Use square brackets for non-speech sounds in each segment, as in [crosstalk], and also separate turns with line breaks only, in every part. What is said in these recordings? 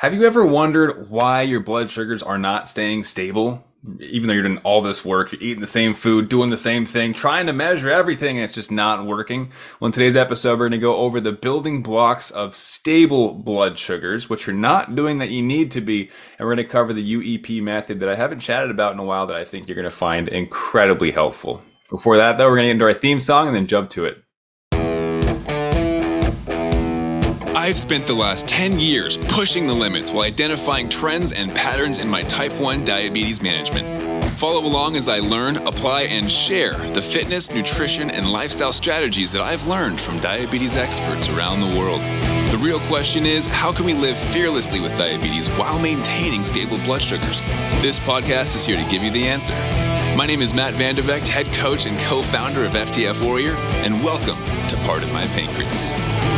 Have you ever wondered why your blood sugars are not staying stable? Even though you're doing all this work, you're eating the same food, doing the same thing, trying to measure everything, and it's just not working. Well, in today's episode, we're going to go over the building blocks of stable blood sugars, which you're not doing that you need to be. And we're going to cover the UEP method that I haven't chatted about in a while that I think you're going to find incredibly helpful. Before that, though, we're going to get into our theme song and then jump to it.
I've spent the last 10 years pushing the limits while identifying trends and patterns in my type 1 diabetes management. Follow along as I learn, apply, and share the fitness, nutrition, and lifestyle strategies that I've learned from diabetes experts around the world. The real question is how can we live fearlessly with diabetes while maintaining stable blood sugars? This podcast is here to give you the answer. My name is Matt Vande Vegte, head coach and co founder of FTF Warrior, and welcome to Part of My Pancreas.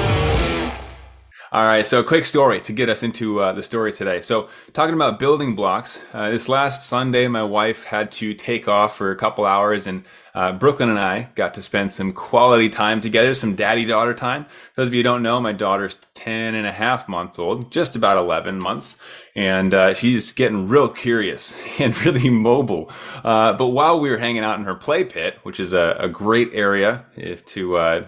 All right, so a quick story to get us into uh, the story today. So, talking about building blocks, uh, this last Sunday, my wife had to take off for a couple hours, and uh, Brooklyn and I got to spend some quality time together, some daddy daughter time. Those of you who don't know, my daughter's 10 and a half months old, just about 11 months, and uh, she's getting real curious [laughs] and really mobile. Uh, but while we were hanging out in her play pit, which is a, a great area if to uh,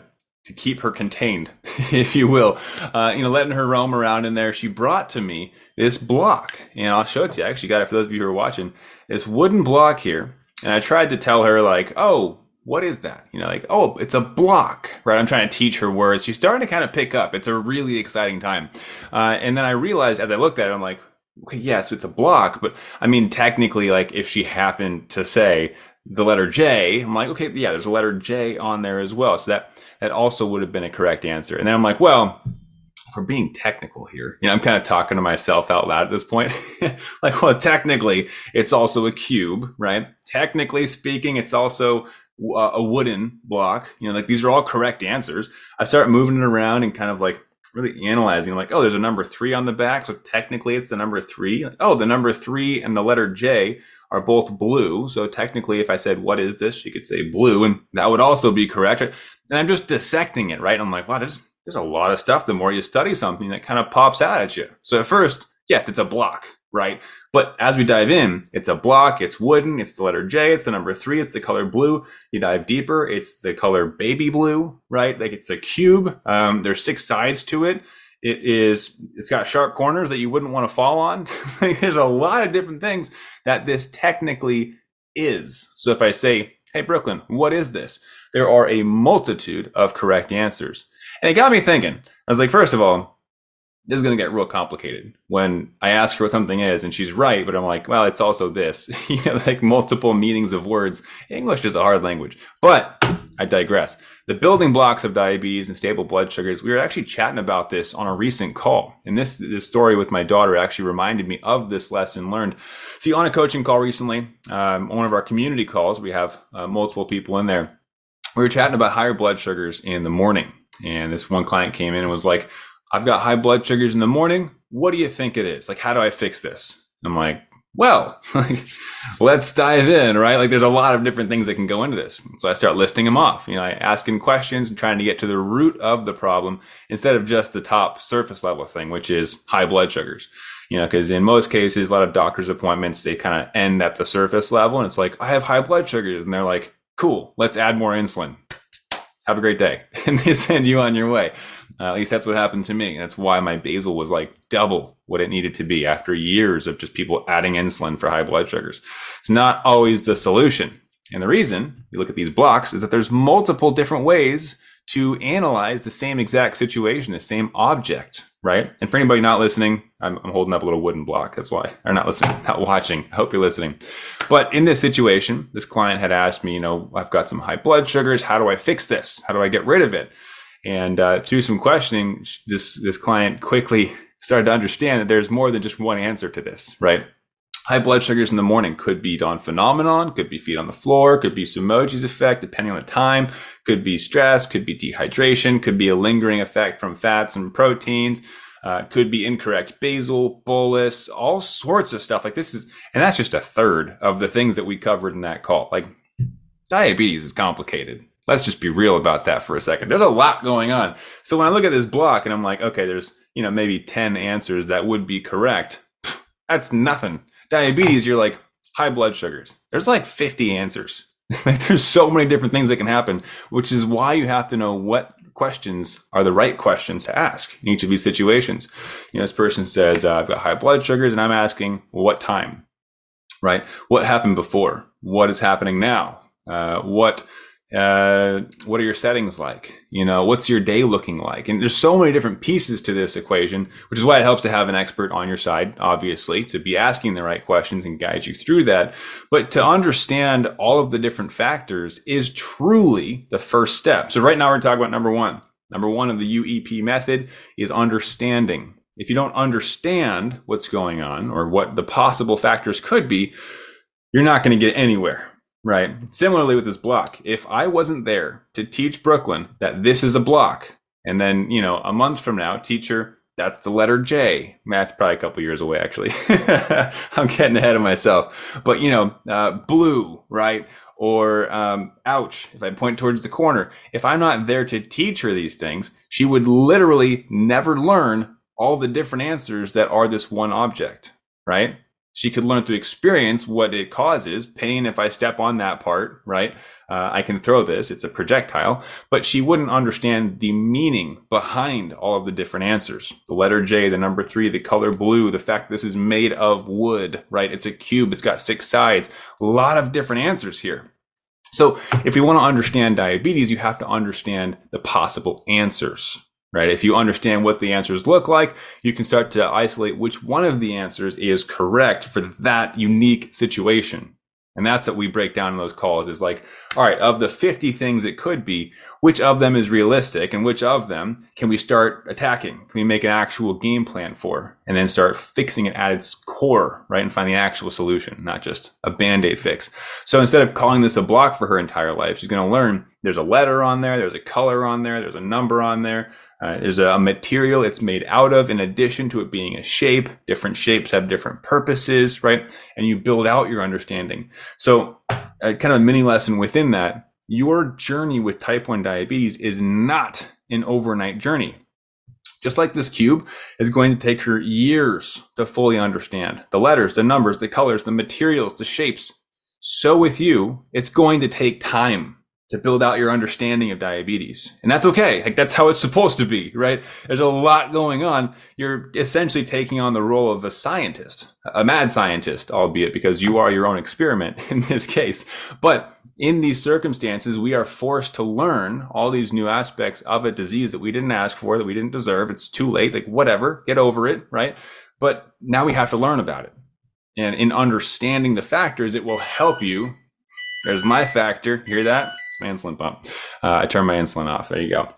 to keep her contained, [laughs] if you will. Uh, you know, letting her roam around in there. She brought to me this block, and I'll show it to you. I actually got it for those of you who are watching. This wooden block here, and I tried to tell her like, "Oh, what is that?" You know, like, "Oh, it's a block." Right? I'm trying to teach her words. She's starting to kind of pick up. It's a really exciting time. Uh, and then I realized as I looked at it, I'm like, okay, yes, it's a block, but I mean, technically, like if she happened to say the letter J, I'm like, okay, yeah, there's a letter J on there as well. So that that also would have been a correct answer. And then I'm like, well, for being technical here, you know, I'm kind of talking to myself out loud at this point. [laughs] like, well, technically, it's also a cube, right? Technically speaking, it's also uh, a wooden block. You know, like these are all correct answers. I start moving it around and kind of like really analyzing, like, oh, there's a number three on the back, so technically it's the number three. Oh, the number three and the letter J are both blue. So technically, if I said, what is this? She could say blue, and that would also be correct. And I'm just dissecting it, right? I'm like, wow, there's, there's a lot of stuff. The more you study something that kind of pops out at you. So at first, yes, it's a block, right? But as we dive in, it's a block, it's wooden, it's the letter J, it's the number three, it's the color blue. You dive deeper, it's the color baby blue, right? Like it's a cube. Um, there's six sides to it. It is, it's got sharp corners that you wouldn't want to fall on. [laughs] There's a lot of different things that this technically is. So if I say, Hey, Brooklyn, what is this? There are a multitude of correct answers. And it got me thinking. I was like, first of all, this is going to get real complicated when I ask her what something is and she's right, but I'm like, well, it's also this, [laughs] you know, like multiple meanings of words. English is a hard language, but I digress. The building blocks of diabetes and stable blood sugars. We were actually chatting about this on a recent call. And this, this story with my daughter actually reminded me of this lesson learned. See, on a coaching call recently, um, one of our community calls, we have uh, multiple people in there. We were chatting about higher blood sugars in the morning. And this one client came in and was like, I've got high blood sugars in the morning. What do you think it is? Like, how do I fix this? I'm like, well, [laughs] like, let's dive in, right? Like, there's a lot of different things that can go into this. So I start listing them off. You know, I ask him questions and trying to get to the root of the problem instead of just the top surface level thing, which is high blood sugars. You know, because in most cases, a lot of doctor's appointments, they kind of end at the surface level. And it's like, I have high blood sugars. And they're like, cool, let's add more insulin. Have a great day. [laughs] And they send you on your way. Uh, at least that's what happened to me. That's why my basal was like double what it needed to be after years of just people adding insulin for high blood sugars. It's not always the solution. And the reason you look at these blocks is that there's multiple different ways to analyze the same exact situation, the same object, right? And for anybody not listening, I'm, I'm, holding up a little wooden block. That's why, or not listening, [laughs] not watching. I hope you're listening. But in this situation, this client had asked me, you know, I've got some high blood sugars. How do I fix this? How do I get rid of it? And uh, through some questioning, this this client quickly [laughs] started to understand that there's more than just one answer to this, right? High blood sugars in the morning could be dawn phenomenon, could be feet on the floor, could be Somogyi's effect, depending on the time, could be stress, could be dehydration, could be a lingering effect from fats and proteins, uh, could be incorrect basal, bolus, all sorts of stuff like this is, and that's just a third of the things that we covered in that call. Like diabetes is complicated. Let's just be real about that for a second. There's a lot going on. So when I look at this block and I'm like, okay, there's you know, maybe 10 answers that would be correct. That's nothing. Diabetes, you're like high blood sugars. There's like 50 answers. [laughs] like there's so many different things that can happen, which is why you have to know what questions are the right questions to ask in each of these situations. You know, this person says, uh, I've got high blood sugars, and I'm asking, well, what time? Right? What happened before? What is happening now? Uh, what uh, what are your settings like? You know, what's your day looking like? And there's so many different pieces to this equation, which is why it helps to have an expert on your side, obviously, to be asking the right questions and guide you through that. But to understand all of the different factors is truly the first step. So right now we're talking about number one. Number one of the UEP method is understanding. If you don't understand what's going on or what the possible factors could be, you're not going to get anywhere Right. Similarly with this block, if I wasn't there to teach Brooklyn that this is a block, and then, you know, a month from now, teacher, that's the letter J. That's probably a couple years away, actually. [laughs] I'm getting ahead of myself. But, you know, uh, blue, right? Or, um, ouch, if I point towards the corner. If I'm not there to teach her these things, she would literally never learn all the different answers that are this one object, right? She could learn through experience what it causes. Pain if i step on that part right uh, i can throw this it's a projectile but she wouldn't understand the meaning behind all of the different answers. The letter j the number three the color blue the fact this is made of wood right it's a cube it's got six sides a lot of different answers here. So if we want to understand diabetes you have to understand the possible answers right? If you understand what the answers look like, you can start to isolate which one of the answers is correct for that unique situation. And that's what we break down in those calls is like, all right, of the 50 things it could be, which of them is realistic and which of them can we start attacking? Can we make an actual game plan for and then start fixing it at its core, right? And find the actual solution, not just a band aid fix. So instead of calling this a block for her entire life, she's going to learn there's a letter on there, there's a color on there, there's a number on there. Uh, there's a, material it's made out of in addition to it being a shape. Different shapes have different purposes, right? And you build out your understanding. So, uh, kind of a mini lesson within that, your journey with type 1 diabetes is not an overnight journey. Just like this cube is going to take her years to fully understand the letters, the numbers, the colors, the materials, the shapes. So with you, it's going to take time to build out your understanding of diabetes. And that's okay. Like that's how it's supposed to be, right? There's a lot going on. You're essentially taking on the role of a scientist, a mad scientist, albeit because you are your own experiment [laughs] in this case. But in these circumstances, we are forced to learn all these new aspects of a disease that we didn't ask for, that we didn't deserve. It's too late. Like whatever, get over it, right? But now we have to learn about it. And in understanding the factors, it will help you. There's my factor. Hear that? My insulin pump. Uh, I turn my insulin off. There you go.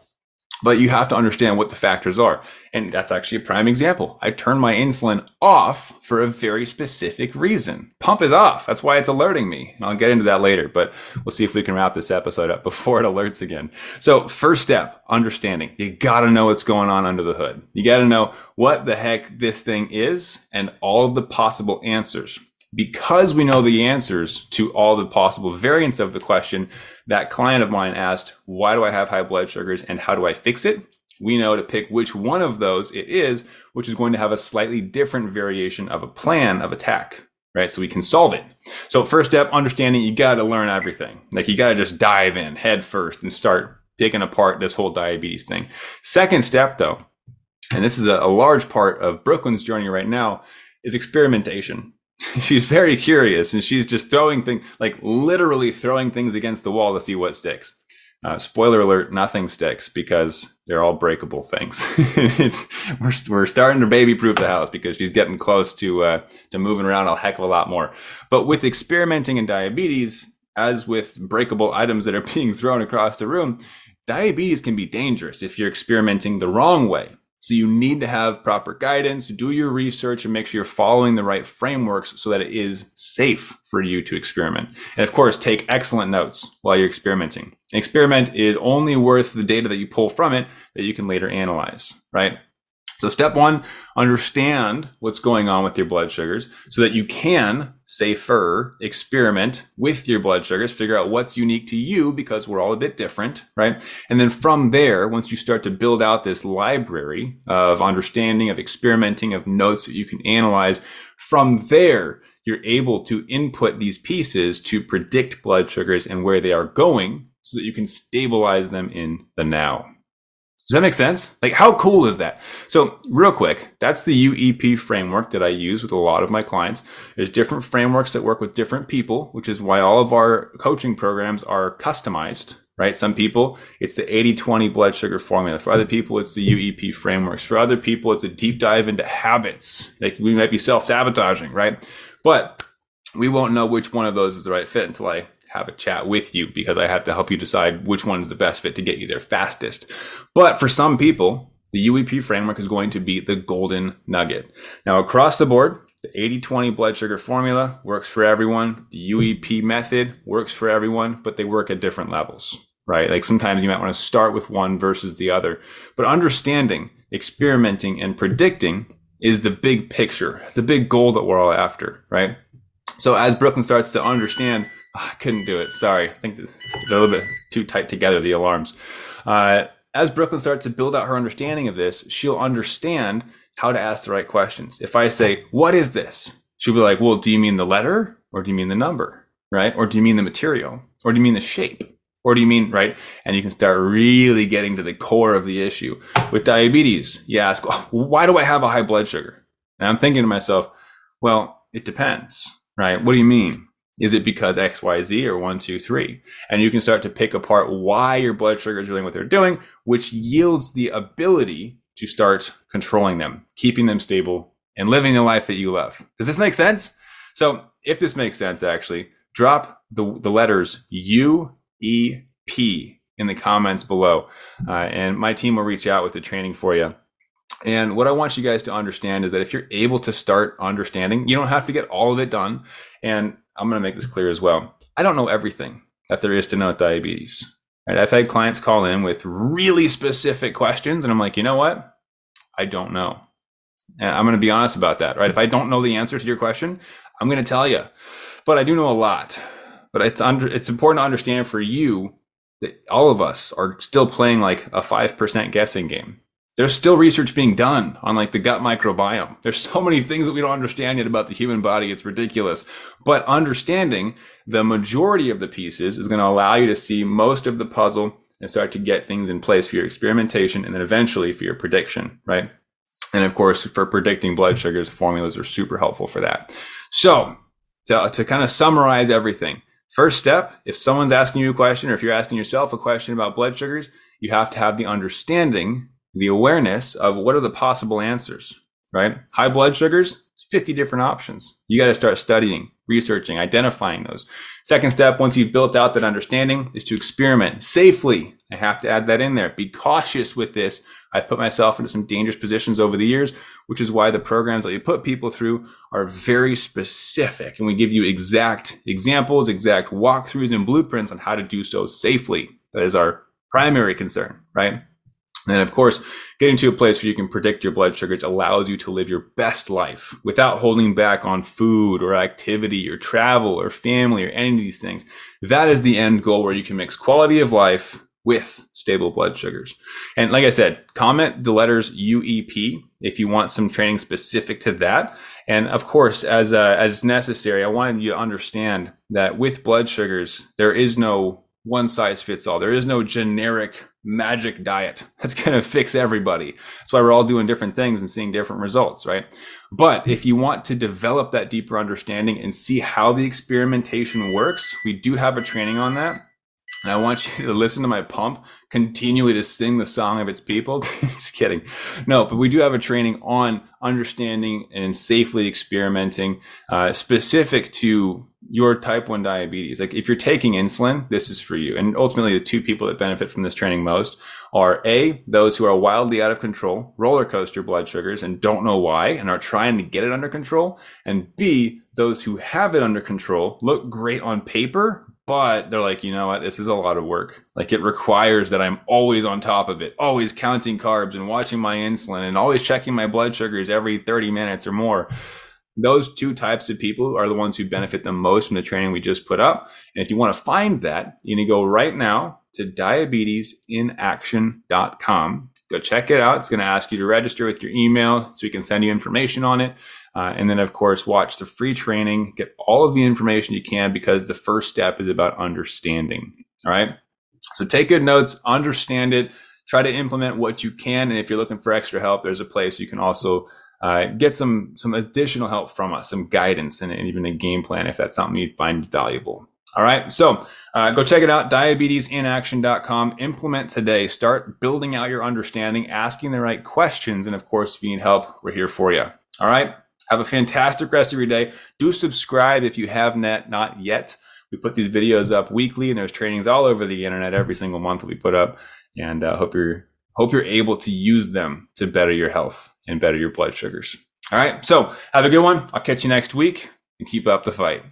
But you have to understand what the factors are. And that's actually a prime example. I turn my insulin off for a very specific reason. Pump is off. That's why it's alerting me. And I'll get into that later, but we'll see if we can wrap this episode up [laughs] before it alerts again. So, first step, understanding. You got to know what's going on under the hood. You got to know what the heck this thing is and all the possible answers because we know the answers to all the possible variants of the question, that client of mine asked, Why do I have high blood sugars and how do I fix it? We know to pick which one of those it is, which is going to have a slightly different variation of a plan of attack, right? So we can solve it. So, first step, understanding you got to learn everything. Like you got to just dive in head first and start picking apart this whole diabetes thing. Second step, though, and this is a, a large part of Brooklyn's journey right now, is experimentation. [laughs] she's very curious and she's just throwing things like literally throwing things against the wall to see what sticks. Uh, spoiler alert nothing sticks because they're all breakable things. [laughs] We're, we're starting to baby proof the house because she's getting close to uh, to moving around a heck of a lot more. But with experimenting in diabetes as with breakable items that are [laughs] being thrown across the room diabetes can be dangerous if you're experimenting the wrong way so you need to have proper guidance, do your research and make sure you're following the right frameworks so that it is safe for you to experiment. And of course, take excellent notes while you're experimenting. An experiment is only worth the data that you pull from it that you can later analyze, right? So step one, understand what's going on with your blood sugars so that you can safer experiment with your blood sugars, figure out what's unique to you because we're all a bit different, right? And then from there, once you start to build out this library of understanding, of experimenting, of notes that you can analyze, from there, you're able to input these pieces to predict blood sugars and where they are going so that you can stabilize them in the now. Does that make sense? Like, how cool is that? So, real quick, that's the UEP framework that I use with a lot of my clients. There's different frameworks that work with different people, which is why all of our coaching programs are customized, right? Some people, it's the 80 20 blood sugar formula. For other people, it's the UEP frameworks. For other people, it's a deep dive into habits. Like, we might be self sabotaging, right? But we won't know which one of those is the right fit until I have a chat with you because I have to help you decide which one is the best fit to get you there fastest. But for some people, the UEP framework is going to be the golden nugget. Now, across the board, the 80 20 blood sugar formula works for everyone. The UEP method works for everyone, but they work at different levels, right? Like sometimes you might want to start with one versus the other. But understanding, experimenting, and predicting is the big picture. It's the big goal that we're all after, right? So as Brooklyn starts to understand I couldn't do it. Sorry. I think they're a little bit too tight together, the alarms. Uh, as Brooklyn starts to build out her understanding of this, she'll understand how to ask the right questions. If I say, What is this? She'll be like, Well, do you mean the letter or do you mean the number? Right? Or do you mean the material? Or do you mean the shape? Or do you mean, right? And you can start really getting to the core of the issue. With diabetes, you ask, Why do I have a high blood sugar? And I'm thinking to myself, Well, it depends, right? What do you mean? Is it because X, Y, Z or one, two, three? And you can start to pick apart why your blood sugar is doing what they're doing, which yields the ability to start controlling them, keeping them stable, and living the life that you love. Does this make sense? So, if this makes sense, actually, drop the, the letters U, E, P in the comments below, uh, and my team will reach out with the training for you. And what I want you guys to understand is that if you're able to start understanding, you don't have to get all of it done. And I'm going to make this clear as well. I don't know everything that there is to know with diabetes. Right? I've had clients call in with really specific questions, and I'm like, you know what? I don't know. And I'm going to be honest about that, right? If I don't know the answer to your question, I'm going to tell you. But I do know a lot. But it's under it's important to understand for you that all of us are still playing like a 5% guessing game there's still research being done on like the gut microbiome. There's so many things that we don't understand yet about the human body. It's ridiculous. But understanding the majority of the pieces is going to allow you to see most of the puzzle and start to get things in place for your experimentation and then eventually for your prediction, right? And of course, for predicting blood sugars, formulas are super helpful for that. So to, to kind of summarize everything, first step, if someone's asking you a question or if you're asking yourself a question about blood sugars, you have to have the understanding the awareness of what are the possible answers, right? High blood sugars, 50 different options. You got to start studying, researching, identifying those. Second step, once you've built out that understanding, is to experiment safely. I have to add that in there. Be cautious with this. I've put myself into some dangerous positions over the years, which is why the programs that you put people through are very specific. And we give you exact examples, exact walkthroughs, and blueprints on how to do so safely. That is our primary concern, right? And of course, getting to a place where you can predict your blood sugars allows you to live your best life without holding back on food or activity or travel or family or any of these things. That is the end goal where you can mix quality of life with stable blood sugars. And like I said, comment the letters UEP if you want some training specific to that. And of course, as uh, as necessary, I wanted you to understand that with blood sugars, there is no one size fits all. There is no generic magic diet [laughs] that's going to fix everybody. That's why we're all doing different things and seeing different results, right? But if you want to develop that deeper understanding and see how the experimentation works, we do have a training on that. And I want you [laughs] to listen to my pump continually to sing the song of its people. [laughs] Just kidding. No, but we do have a training on understanding and safely experimenting uh, specific to your type 1 diabetes. Like if you're taking insulin, this is for you. And ultimately, the two people that benefit from this training most are A, those who are wildly out of control, roller coaster blood sugars, and don't know why and are trying to get it under control. And B, those who have it under control, look great on paper, but they're like, you know what? This is a lot of work. Like it requires that I'm always on top of it, always counting carbs and watching my insulin and always checking my blood sugars every 30 minutes or more. Those two types of people are the ones who benefit the most from the training we just put up. And if you want to find that, you need to go right now to diabetesinaction.com. Go check it out. It's going to ask you to register with your email so we can send you information on it. Uh, and then, of course, watch the free training, get all of the information you can because the first step is about understanding. All right. So take good notes, understand it, try to implement what you can. And if you're looking for extra help, there's a place you can also uh, get some some additional help from us, some guidance, and, and, even a game plan if that's something you find valuable. All right, so uh, go check it out, diabetesinaction.com. Implement today. Start building out your understanding, asking the right questions, and of course, if you need help, we're here for you. All right, have a fantastic rest of your day. Do subscribe if you have not not yet. We put these videos up weekly, and there's trainings all over the internet every single month that we put up. And uh, hope you're hope you're able to use them to better your health and better your blood sugars. All right, so have a good one. I'll catch you next week and keep up the fight.